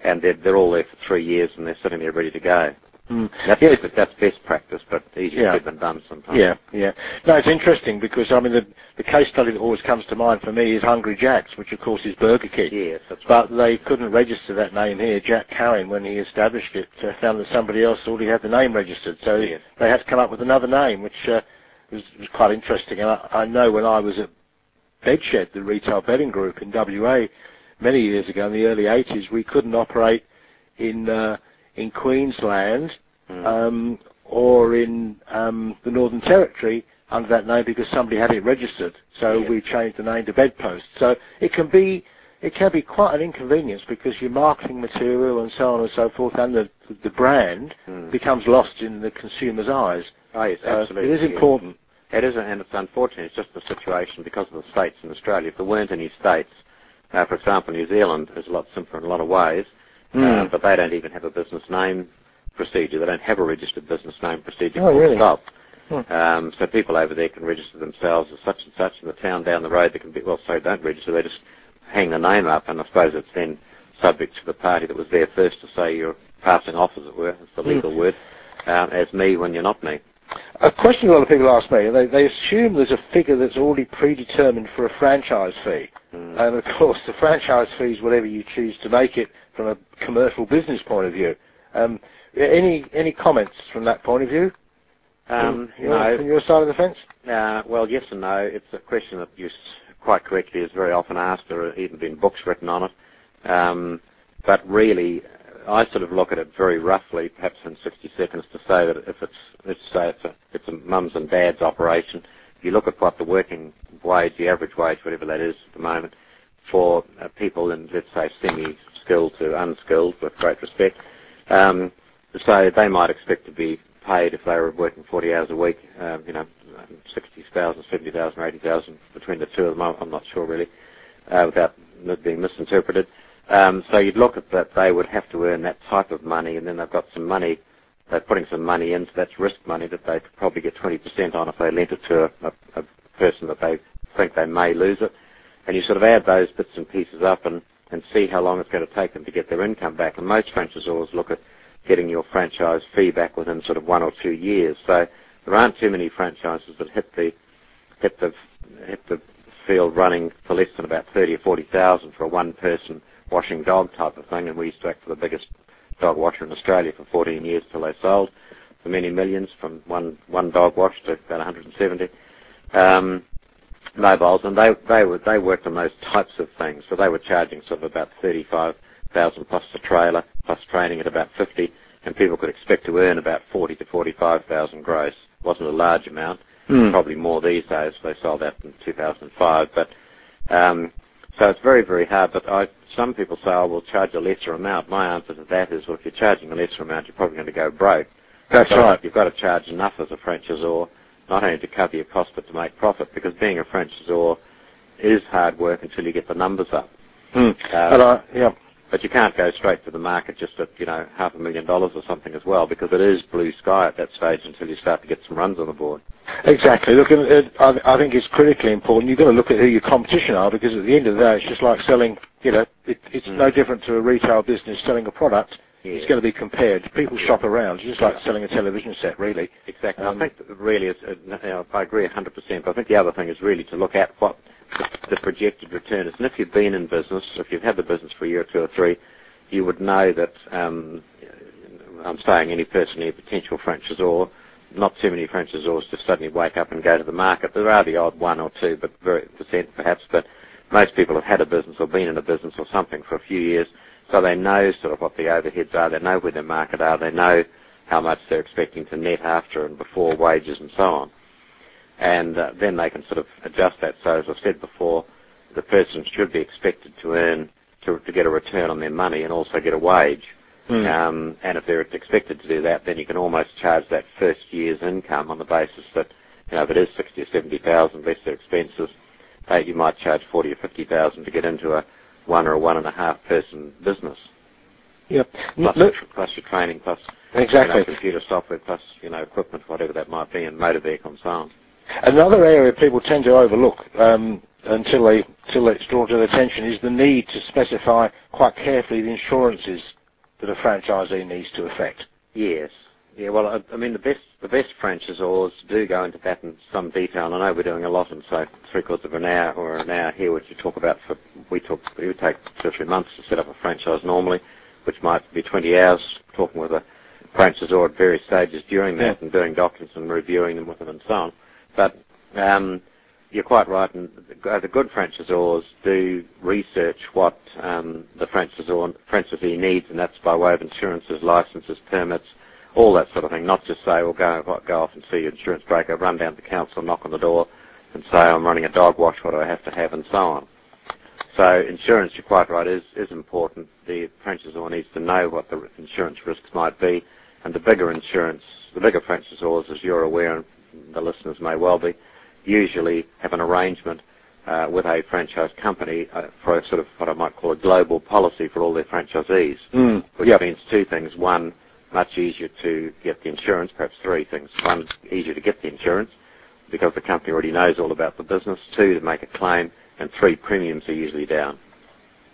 and they're they're all there for three years, and they're sitting there ready to go. Mm. That's Yeah. that's best practice, but easier Yeah. said than done sometimes. Yeah, yeah. No, it's interesting because I mean the the case study that always comes to mind for me is Hungry Jack's, which of course is Burger King. Yes, that's right. But they couldn't register that name here. Jack Cowin, when he established it, uh, found that somebody else already had the name registered, so Yes. they had to come up with another name, which uh, was, was quite interesting. And I, I know when I was at Bedshed, the retail bedding group in WA, many years ago in the early 80s, we couldn't operate in uh, in Queensland Mm. um, or in um, the Northern Territory under that name because somebody had it registered. So Yeah. we changed the name to Bedpost. So it can be it can be quite an inconvenience because your marketing material and so on and so forth and the the brand Mm. becomes lost in the consumer's eyes. Oh, yes, So absolutely. it is important. It is, and it's unfortunate. It's just the situation because of the states in Australia. If there weren't any states, uh, for example, New Zealand is a lot simpler in a lot of ways, uh, Mm. but they don't even have a business name procedure. They don't have a registered business name procedure. Oh, really? Stop. Hmm. Um, so people over there can register themselves as such and such, and the town down the road they can be well, so don't register. They just hang the name up, and I suppose it's then subject to the party that was there first to say you're passing off, as it were. It's the Hmm. legal word. Um, as me when you're not me. A question a lot of people ask me, they, they assume there's a figure that's already predetermined for a franchise fee. Mm. And of course, the franchise fee is whatever you choose to make it from a commercial business point of view. Um, any any comments from that point of view? Um, from, your, no, from your side of the fence? Uh, well, yes and no. It's a question that you quite correctly is very often asked. There have even been books written on it. Um, but really, I sort of look at it very roughly, perhaps in 60 seconds, to say that if it's, let's say it's a, it's a mums and dads operation, if you look at what the working wage, the average wage, whatever that is at the moment, for uh, people in, let's say, semi-skilled to unskilled, with great respect, um, so they might expect to be paid if they were working 40 hours a week, um, you know, 60,000, 70,000, or 80,000 between the two of them. I'm not sure really, uh, without being misinterpreted. Um, so you'd look at that they would have to earn that type of money, and then they've got some money. They're putting some money in, so that's risk money that they could probably get 20% on if they lent it to a, a, a person that they think they may lose it. And you sort of add those bits and pieces up and, and see how long it's going to take them to get their income back. And most franchisors look at getting your franchise fee back within sort of one or two years. So there aren't too many franchises that hit the hit the hit the field running for less than about thirty or forty thousand for a one person washing dog type of thing. And we used to act for the biggest dog washer in Australia for 14 years till they sold for many millions from one one dog wash to about 170 um, mobiles, and they they were they worked on those types of things. So they were charging sort of about 35,000 plus the trailer plus training at about 50, and people could expect to earn about 40 to 45,000 gross. It wasn't a large amount, mm. probably more these days. They sold out in 2005, but um, so it's very, very hard. But I, some people say, "Oh, we'll charge a lesser amount." My answer to that is, well, if you're charging a lesser amount, you're probably going to go broke. That's so right. You've got to charge enough as a franchisor, not only to cover your cost, but to make profit. Because being a franchisor is hard work until you get the numbers up. Mm. Um, yeah. But you can't go straight to the market just at you know half a million dollars or something as well, because it is blue sky at that stage until you start to get some runs on the board. Exactly. Look, I think it's critically important. You've got to look at who your competition are, because at the end of the day, it's just like selling. You know, it, it's mm. no different to a retail business selling a product. Yeah. It's going to be compared. People yeah. shop around. It's just like yeah. selling a television set, really. Exactly. Um, I think really, it's, uh, I agree 100%. But I think the other thing is really to look at what the, projected return is. And if you've been in business, if you've had the business for a year or two or three, you would know that. Um, I'm saying any person, any potential franchisor, not too many franchisors just suddenly wake up and go to the market. There are the odd one or two, but very percent perhaps. But most people have had a business or been in a business or something for a few years, so they know sort of what the overheads are. They know where their market are. They know how much they're expecting to net after and before wages and so on. And uh, then they can sort of adjust that. So as I've said before, the person should be expected to earn to, to get a return on their money and also get a wage. Mm. Um, and if they're expected to do that, then you can almost charge that first year's income on the basis that, you know, if it is sixty or seventy thousand less their expenses, uh, you might charge forty or fifty thousand to get into a one or a one and a half person business. Yep. Plus, Look, plus your training, plus exactly you know, computer software, plus you know equipment, whatever that might be, and motor vehicle and so on. Another area people tend to overlook um, until they until it's drawn to their attention is the need to specify quite carefully the insurances that a franchisee needs to effect. Yes. Yeah, well, I, I mean, the best the best franchisors do go into that in some detail. I know we're doing a lot in say three quarters of an hour or an hour here, which you talk about for we talk it would take two or three months to set up a franchise normally, which might be 20 hours talking with a franchisor at various stages during that yeah. and doing documents and reviewing them with them and so on. But um, you're quite right, and the good franchisors do research what um, the franchisor, franchisee needs, and that's by way of insurances, licenses, permits, all that sort of thing. Not just say, well, go, go off and see your insurance broker, run down to the council, knock on the door, and say, I'm running a dog wash, what do I have to have, and so on. So insurance, you're quite right, is, is important. The franchisor needs to know what the insurance risks might be, and the bigger insurance, the bigger franchisors, as you're aware, the listeners may well be, usually have an arrangement uh, with a franchise company uh, for a sort of what I might call a global policy for all their franchisees, mm, which yep. means two things. One, much easier to get the insurance, perhaps three things. One, easier to get the insurance because the company already knows all about the business. Two, to make a claim. And three, premiums are usually down.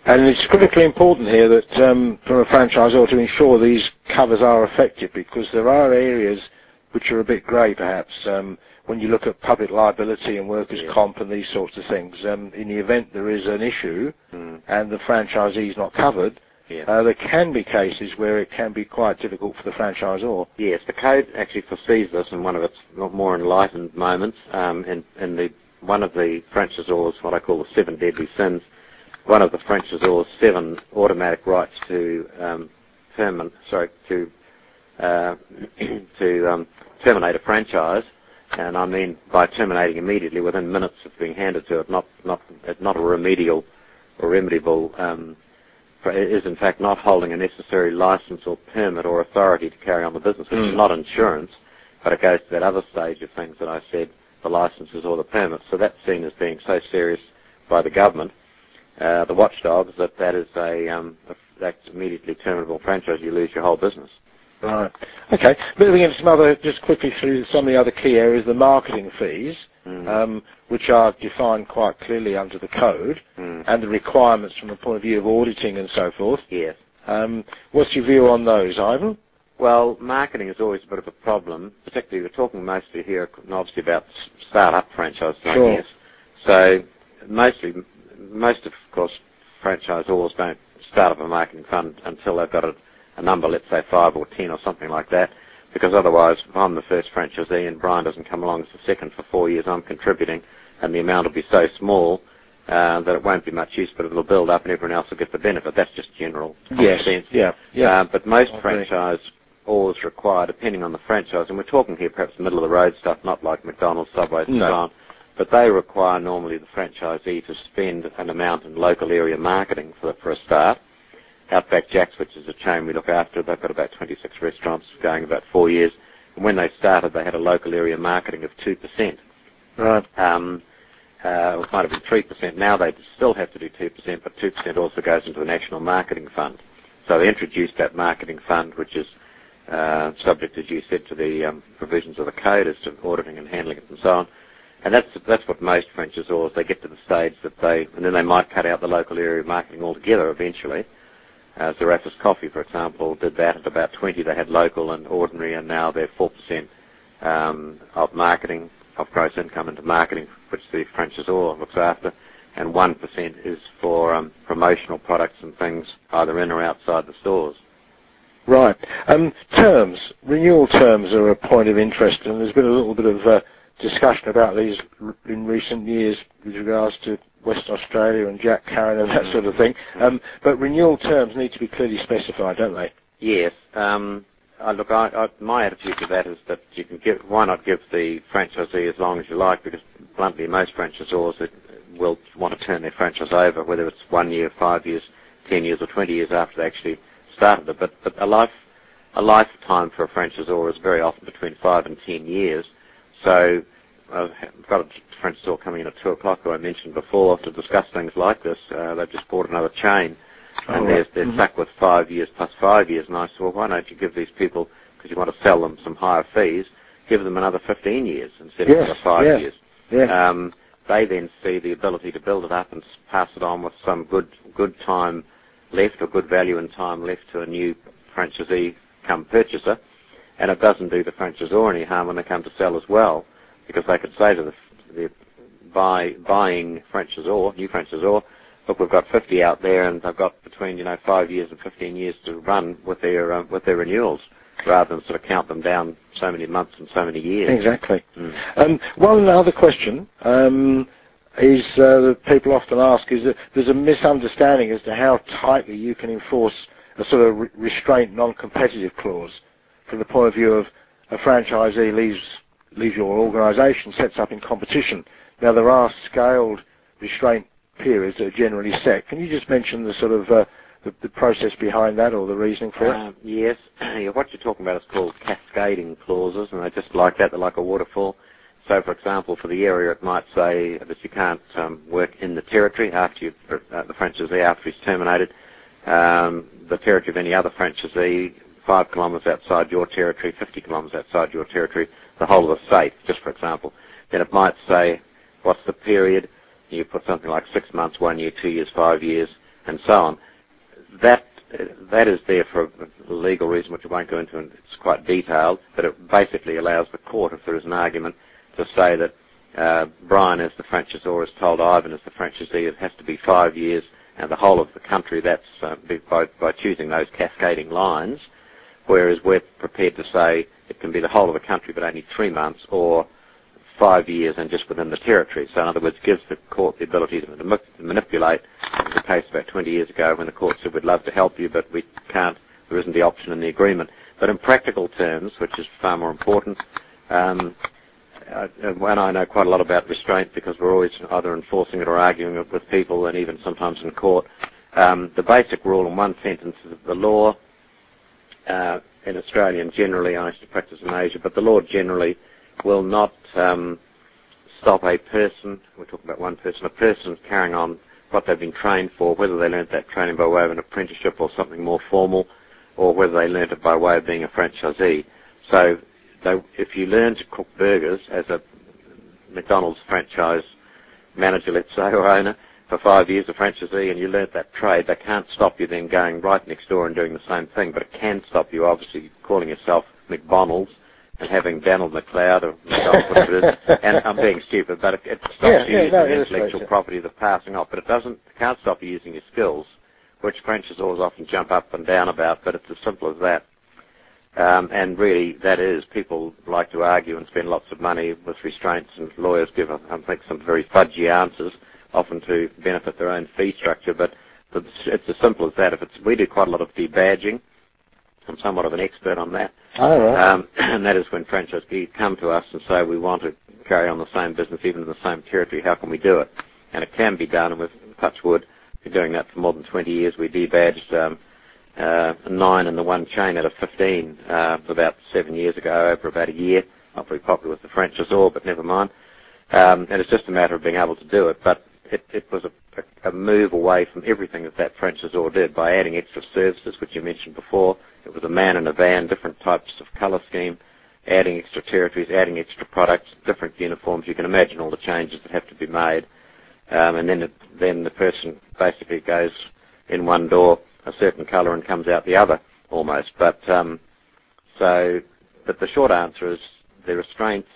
And it's critically important here that um, from a franchisor to ensure these covers are effective because there are areas which are a bit grey perhaps. Um, when you look at public liability and workers' yeah. comp and these sorts of things, um, in the event there is an issue mm. and the franchisee is not covered, yeah. uh, there can be cases where it can be quite difficult for the franchisor. Yes, the code actually foresees this in one of its more enlightened moments. Um, in, in the one of the franchisors, what I call the seven deadly sins, one of the franchisors' seven automatic rights to um, permanent, sorry, to uh, [clears throat] to um, terminate a franchise and I mean by terminating immediately within minutes of being handed to it, not not not a remedial or remediable. Um, is in fact not holding a necessary license or permit or authority to carry on the business, which mm. is not insurance. but it goes to that other stage of things that I said, the licenses or the permits. So that's seen as being so serious by the government, uh, the watchdogs, that that is a, um, a that's immediately terminable franchise. You lose your whole business. Right. Okay. Moving into some other, just quickly through some of the other key areas, the marketing fees, Mm. um, which are defined quite clearly under the code, Mm. and the requirements from the point of view of auditing and so forth. Yes. Um, what's your view on those, Ivan? Well, marketing is always a bit of a problem, particularly we're talking mostly here, obviously, about start-up franchises, Sure. So mostly, most of course, franchisors don't start up a marketing fund until they've got a, a number, let's say five or ten or something like that, because otherwise, if I'm the first franchisee and Brian doesn't come along as the second for four years, I'm contributing, and the amount will be so small uh, that it won't be much use, but it'll build up and everyone else will get the benefit. That's just general Yes. sense. Yeah. Yeah. Uh, but most agree. franchise always require, depending on the franchise, and we're talking here perhaps middle of the road stuff, not like McDonald's, Subways, and No. so on, but they require normally the franchisee to spend an amount in local area marketing for, for a start. Outback Jack's, which is a chain we look after, they've got about 26 restaurants going about four years. And when they started, they had a local area marketing of 2%. right. Um, uh, it might have been 3%. Now they still have to do 2%, but 2% also goes into the National Marketing Fund. So they introduced that marketing fund, which is uh, subject, as you said, to the um, provisions of the code as to auditing and handling it and so on. And that's that's what most franchisors they get to the stage that they and then they might cut out the local area marketing altogether eventually. Uh, Zarraffa's Coffee, for example, did that at about 20. They had local and ordinary, and now they're 4% um, of marketing, of gross income into marketing, which the franchisor looks after, and 1% is for um, promotional products and things either in or outside the stores. Right. Um, terms, renewal terms are a point of interest, and there's been a little bit of uh, discussion about these in recent years with regards to Western Australia and Jack Cowin and that sort of thing. Um, but renewal terms need to be clearly specified, don't they? Yes. Um, uh, look, I, I, my attitude to that is that you can give. Why not give the franchisee as long as you like? Because bluntly, most franchisors will want to turn their franchise over, whether it's one year, five years, ten years, or twenty years after they actually started it. But, but a life, a lifetime for a franchisor is very often between five and ten years. So I've got a franchisor coming in at two o'clock who I mentioned before to discuss things like this. Uh, they've just bought another chain and Oh, they're, they're Mhm. stuck with five years plus five years. And I said, well, why don't you give these people, because you want to sell them some higher fees, give them another 15 years instead Yes, of another five years. Um, they then see the ability to build it up and pass it on with some good good time left or good value and time left to a new franchisee come purchaser. And it doesn't do the franchisor any harm when they come to sell as well, because they could say to the, the buy, buying franchisor, new franchisor, look, we've got 50 out there, and they've got between you know five years and 15 years to run with their um, with their renewals, rather than sort of count them down so many months and so many years. Exactly. Mm. Um, one other question um, is uh, that people often ask is that there's a misunderstanding as to how tightly you can enforce a sort of re- restraint non-competitive clause from the point of view of a franchisee leaves your organisation, sets up in competition. Now there are scaled restraint periods that are generally set. Can you just mention the sort of uh, the, the process behind that or the reasoning for it? Um, yes, [clears throat] what you're talking about is called cascading clauses, and they're just like that. They're like a waterfall. So, for example, for the area, it might say that you can't um, work in the territory after you, uh, the franchisee after he's terminated. Um, the territory of any other franchisee, five kilometres outside your territory, 50 kilometres outside your territory, the whole of the state, just for example. Then it might say, what's the period? You put something like six months, one year, two years, five years, and so on. That that is there for a legal reason, which I won't go into, and it's quite detailed. But it basically allows the court, if there is an argument, to say that uh, Brian, as the franchisor, has told Ivan, as the franchisee, it has to be five years, and the whole of the country. That's uh, by by choosing those cascading lines. Whereas we're prepared to say it can be the whole of the country, but only three months, or five years and just within the territory. So in other words, gives the court the ability to manipulate. There was a case about 20 years ago when the court said we'd love to help you, but we can't. There isn't the option in the agreement. But in practical terms, which is far more important, um, uh, and I know quite a lot about restraint because we're always either enforcing it or arguing it with people, and even sometimes in court. Um, the basic rule in one sentence is the law in Australia and generally I used to practice in Asia, but the law generally will not um, stop a person, we're talking about one person, a person carrying on what they've been trained for, whether they learnt that training by way of an apprenticeship or something more formal, or whether they learnt it by way of being a franchisee. So they, if you learn to cook burgers as a McDonald's franchise manager, let's say, or owner, for five years, a franchisee, and you learnt that trade, they can't stop you then going right next door and doing the same thing. But it can stop you, obviously, calling yourself McDonald's and having Donald McLeod or McDonald, whatever it is. [laughs] And I'm being stupid, but it, it stops Yeah, you yeah, using no, the intellectual right, property that's passing off. But it doesn't, it can't stop you using your skills, which franchisors often jump up and down about. But it's as simple as that. Um, and really, that is, people like to argue and spend lots of money with restraints, and lawyers give, I think, some very fudgy answers, often to benefit their own fee structure. But it's, as simple as that. If it's, we do quite a lot of debadging. I'm somewhat of an expert on that. All right. Um, [clears throat] and that is when franchisees come to us and say, we want to carry on the same business even in the same territory. How can we do it? And it can be done, and with touch wood, been doing that for more than 20 years. We debadged um, uh, nine in the one chain out of 15 uh, about seven years ago, over about a year. Not very popular with the franchisor, but never mind. Um, and it's just a matter of being able to do it. But it, it was a, a, move away from everything that that franchisor did by adding extra services, which you mentioned before. It was a man in a van, different types of colour scheme, adding extra territories, adding extra products, different uniforms. You can imagine all the changes that have to be made. Um, and then, it, then the person basically goes in one door a certain colour and comes out the other almost. But um, so, but the short answer is the restraints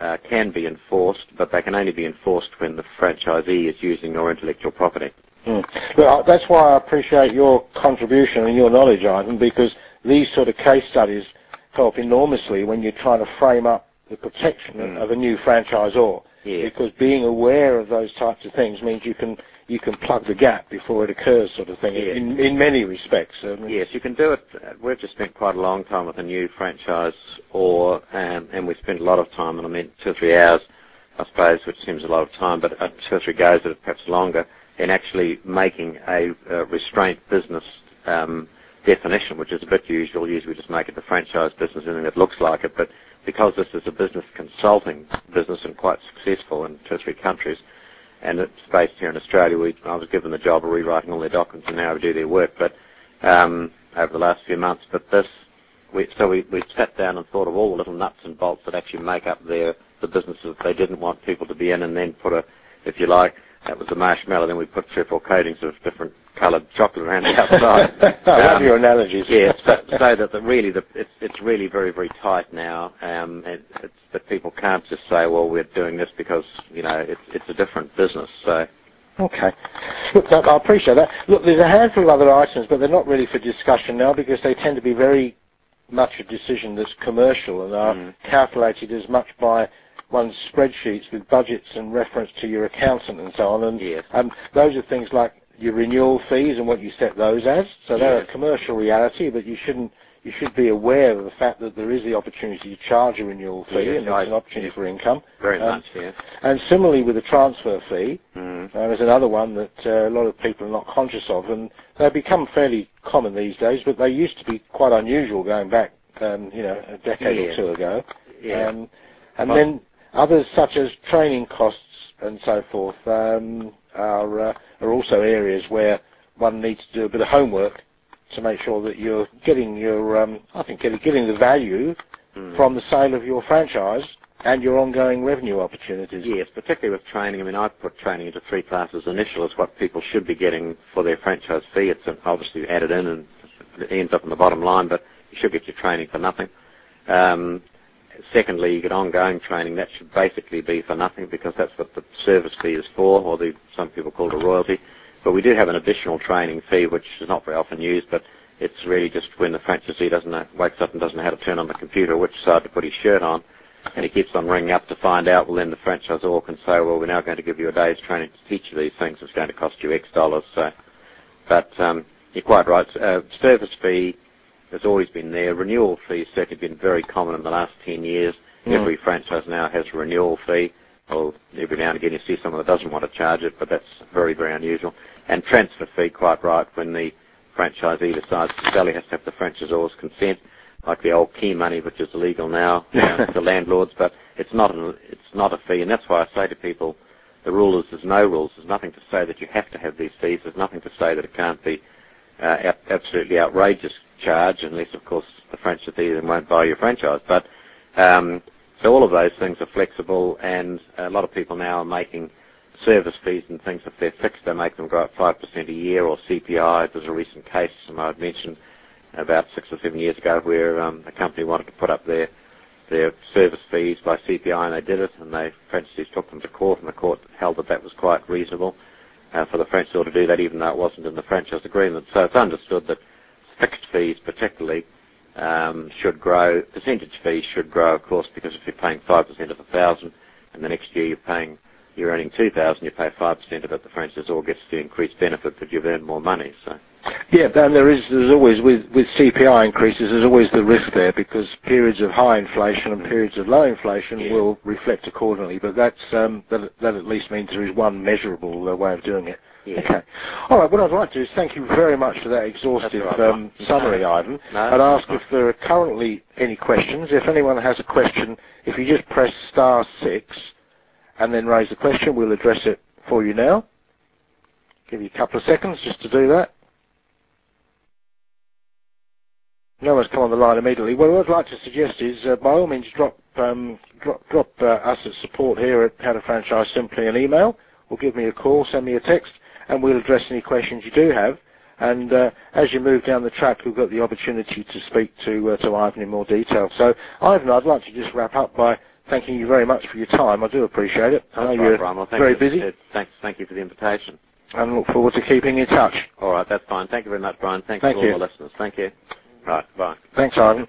uh, can be enforced, but they can only be enforced when the franchisee is using your intellectual property. Mm. Look, that's why I appreciate your contribution and your knowledge, Ivan, because these sort of case studies help enormously when you're trying to frame up the protection Mm. of a new franchisor. Yeah. Because being aware of those types of things means you can you can plug the gap before it occurs, sort of thing. Yeah. In in many respects. I mean, Yes, you can do it. Uh, We've just spent quite a long time with a new franchise, or um, and we spent a lot of time, and I mean two or three hours, I suppose, which seems a lot of time, but uh, two or three goes at it, perhaps longer, in actually making a, uh restraint business um, definition, which is a bit usual. Usually, we just make it the franchise business, anything that looks like it. But because this is a business consulting business and quite successful in two or three countries, and it's based here in Australia. We, I was given the job of rewriting all their documents and now we do their work, but um, over the last few months. But this, we, so we, we sat down and thought of all the little nuts and bolts that actually make up their the businesses they didn't want people to be in, and then put a, if you like, that was the marshmallow. Then we put three or four coatings of different coloured chocolate around the [laughs] outside. I love Um, your analogies. yeah, so, so that the, really the, it's, it's really very, very tight now. Um, and it's, that people can't just say, well, we're doing this because, you know, it's, it's a different business. So, Okay. Look, I I appreciate that. Look, there's a handful of other items, but they're not really for discussion now because they tend to be very much a decision that's commercial and are Mm. calculated as much by one's spreadsheets with budgets and reference to your accountant and so on. And Yes. um, those are things like your renewal fees and what you set those as. So they're a commercial reality, but you shouldn't. You should be aware of the fact that there is the opportunity to charge a renewal fee, Yes, and I- an opportunity for income. very Um, much, yeah. And similarly with the transfer fee, Mm. uh, there's another one that uh, a lot of people are not conscious of, and they've become fairly common these days, but they used to be quite unusual going back, um, you know, a decade Yeah. or two ago. Yeah. Um, and Well- then others such as training costs and so forth um, are uh, are also areas where one needs to do a bit of homework to make sure that you're getting your, um, I think, getting, getting the value Mm. from the sale of your franchise and your ongoing revenue opportunities. Yes, particularly with training. I mean, I put training into three classes. Initial is what people should be getting for their franchise fee. It's obviously added in and it ends up in the bottom line, but you should get your training for nothing. Um, secondly, you get ongoing training. That should basically be for nothing because that's what the service fee is for, or the, some people call it a royalty. But we do have an additional training fee, which is not very often used, but it's really just when the franchisee doesn't know, wakes up and doesn't know how to turn on the computer, which side to put his shirt on, and he keeps on ringing up to find out. Well, then the franchisor can say, well, we're now going to give you a day's training to teach you these things. It's going to cost you X dollars. So, but um, you're quite right. Uh, service fee has always been there. Renewal fee has certainly been very common in the last 10 years. Mm. Every franchise now has a renewal fee. Well, every now and again you see someone that doesn't want to charge it, but that's very, very unusual. And transfer fee, quite right, when the franchisee decides to sell, he has to have the franchisor's consent. like the old key money, which is illegal now [laughs] for landlords, but it's not an, it's not a fee, and that's why I say to people, the rule is there's no rules. There's nothing to say that you have to have these fees. There's nothing to say that it can't be uh, absolutely outrageous charge, unless of course the franchisees won't buy your franchise. But um, so all of those things are flexible, and a lot of people now are making service fees and things if they're fixed, they make them go up five percent a year or CPI. There's a recent case I had mentioned about six or seven years ago where um, a company wanted to put up their their service fees by CPI and they did it and the franchisees took them to court and the court held that that was quite reasonable uh, for the franchisor to do that even though it wasn't in the franchise agreement. So it's understood that fixed fees particularly um, should grow. Percentage fees should grow of course because if you're paying 5% of a thousand and the next year you're paying you're earning 2000 you pay 5% of it, the franchisor gets the increased benefit that you've earned more money. So. Yeah, and there is there's always with with CPI increases there's always the risk there because periods of high inflation and periods of low inflation Yeah. will reflect accordingly. But that's um, that that at least means there is one measurable uh, way of doing it. Yeah. Okay. All right. What I'd like to do is thank you very much for that exhaustive right, um, summary, Ivan. No, I'd ask if there are currently any questions. If anyone has a question, if you just press star six and then raise the question, we'll address it for you now. Give you a couple of seconds just to do that. No one's come on the line immediately. Well, what I'd like to suggest is, uh, by all means, drop um, drop, drop uh, us at support here at How to Franchise Simply an email, or give me a call, send me a text, and we'll address any questions you do have. And uh, as you move down the track, you've got the opportunity to speak to uh, to Ivan in more detail. So, Ivan, I'd like to just wrap up by thanking you very much for your time. I do appreciate it. I know right, you're Brian. Well, thank very you. busy, Uh, Thanks, thank you for the invitation. and look forward to keeping in touch. All right, that's fine. Thank you very much, Brian. Thanks Thank to all you. the listeners. Thank you. Right. Bye. Thanks, Ivan.